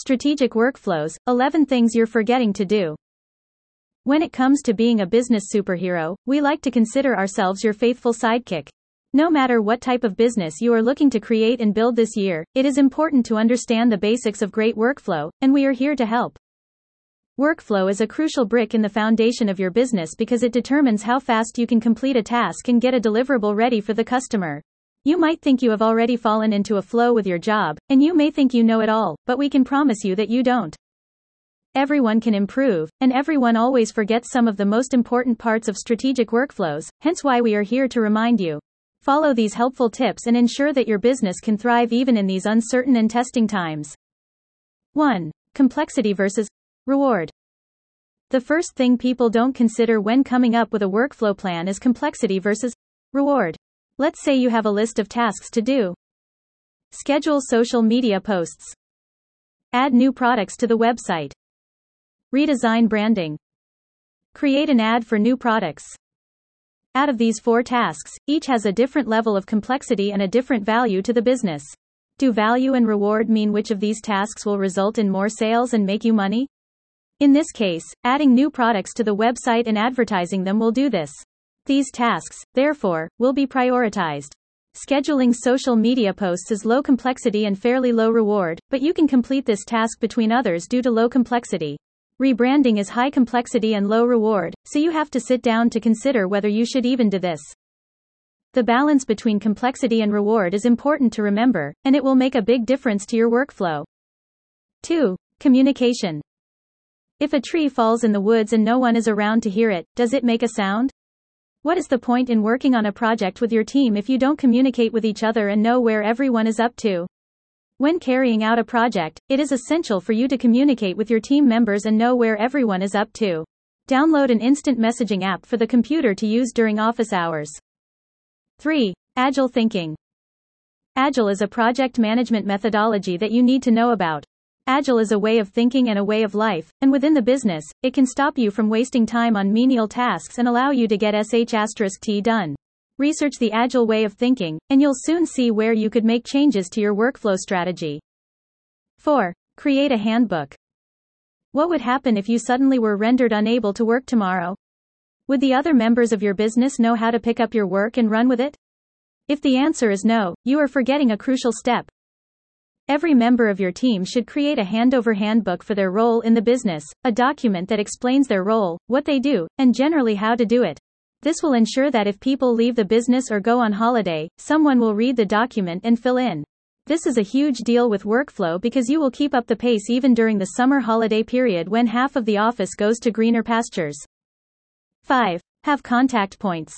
Strategic workflows 11 things you're forgetting to do. When it comes to being a business superhero, we like to consider ourselves your faithful sidekick. No matter what type of business you are looking to create and build this year, it is important to understand the basics of great workflow, and we are here to help. Workflow is a crucial brick in the foundation of your business because it determines how fast you can complete a task and get a deliverable ready for the customer. You might think you have already fallen into a flow with your job, and you may think you know it all, but we can promise you that you don't. Everyone can improve, and everyone always forgets some of the most important parts of strategic workflows, hence why we are here to remind you. Follow these helpful tips and ensure that your business can thrive even in these uncertain and testing times. 1. Complexity versus reward. The first thing people don't consider when coming up with a workflow plan is complexity versus reward. Let's say you have a list of tasks to do. Schedule social media posts. Add new products to the website. Redesign branding. Create an ad for new products. Out of these four tasks, each has a different level of complexity and a different value to the business. Do value and reward mean which of these tasks will result in more sales and make you money? In this case, adding new products to the website and advertising them will do this. These tasks, therefore, will be prioritized. Scheduling social media posts is low complexity and fairly low reward, but you can complete this task between others due to low complexity. Rebranding is high complexity and low reward, so you have to sit down to consider whether you should even do this. The balance between complexity and reward is important to remember, and it will make a big difference to your workflow. 2. Communication. If a tree falls in the woods and no one is around to hear it, does it make a sound? What is the point in working on a project with your team if you don't communicate with each other and know where everyone is up to? When carrying out a project, it is essential for you to communicate with your team members and know where everyone is up to. Download an instant messaging app for the computer to use during office hours. 3. Agile thinking. Agile is a project management methodology that you need to know about. Agile is a way of thinking and a way of life, and within the business, it can stop you from wasting time on menial tasks and allow you to get SH*T done. Research the Agile way of thinking, and you'll soon see where you could make changes to your workflow strategy. 4. Create a handbook. What would happen if you suddenly were rendered unable to work tomorrow? Would the other members of your business know how to pick up your work and run with it? If the answer is no, you are forgetting a crucial step, Every member of your team should create a handover handbook for their role in the business, a document that explains their role, what they do, and generally how to do it. This will ensure that if people leave the business or go on holiday, someone will read the document and fill in. This is a huge deal with workflow because you will keep up the pace even during the summer holiday period when half of the office goes to greener pastures. 5. Have contact points.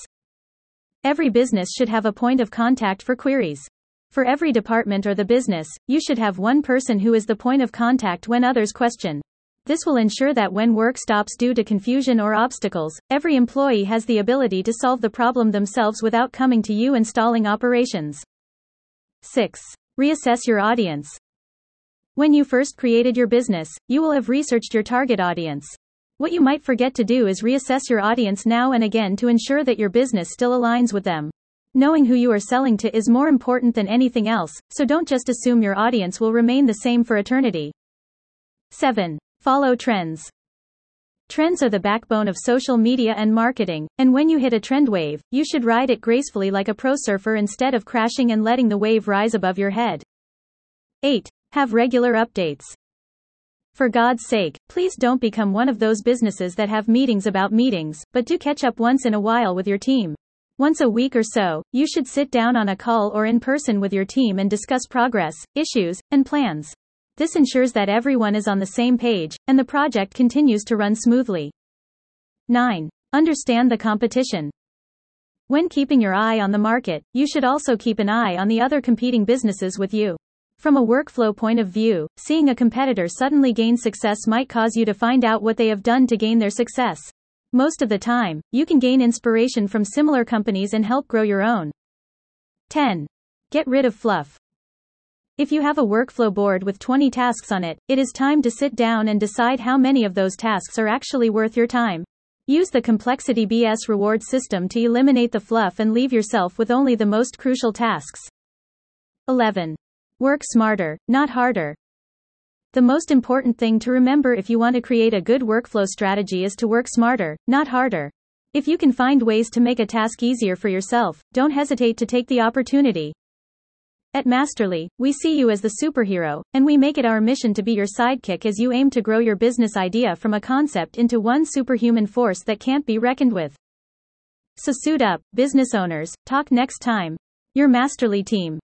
Every business should have a point of contact for queries. For every department or the business, you should have one person who is the point of contact when others question. This will ensure that when work stops due to confusion or obstacles, every employee has the ability to solve the problem themselves without coming to you and stalling operations. 6. Reassess your audience. When you first created your business, you will have researched your target audience. What you might forget to do is reassess your audience now and again to ensure that your business still aligns with them. Knowing who you are selling to is more important than anything else, so don't just assume your audience will remain the same for eternity. 7. Follow trends. Trends are the backbone of social media and marketing, and when you hit a trend wave, you should ride it gracefully like a pro surfer instead of crashing and letting the wave rise above your head. 8. Have regular updates. For God's sake, please don't become one of those businesses that have meetings about meetings, but do catch up once in a while with your team. Once a week or so, you should sit down on a call or in person with your team and discuss progress, issues, and plans. This ensures that everyone is on the same page, and the project continues to run smoothly. 9. Understand the competition. When keeping your eye on the market, you should also keep an eye on the other competing businesses with you. From a workflow point of view, seeing a competitor suddenly gain success might cause you to find out what they have done to gain their success. Most of the time, you can gain inspiration from similar companies and help grow your own. 10. Get rid of fluff. If you have a workflow board with 20 tasks on it, it is time to sit down and decide how many of those tasks are actually worth your time. Use the complexity BS reward system to eliminate the fluff and leave yourself with only the most crucial tasks. 11. Work smarter, not harder. The most important thing to remember if you want to create a good workflow strategy is to work smarter, not harder. If you can find ways to make a task easier for yourself, don't hesitate to take the opportunity. At Masterly, we see you as the superhero, and we make it our mission to be your sidekick as you aim to grow your business idea from a concept into one superhuman force that can't be reckoned with. So suit up, business owners, talk next time. Your Masterly team.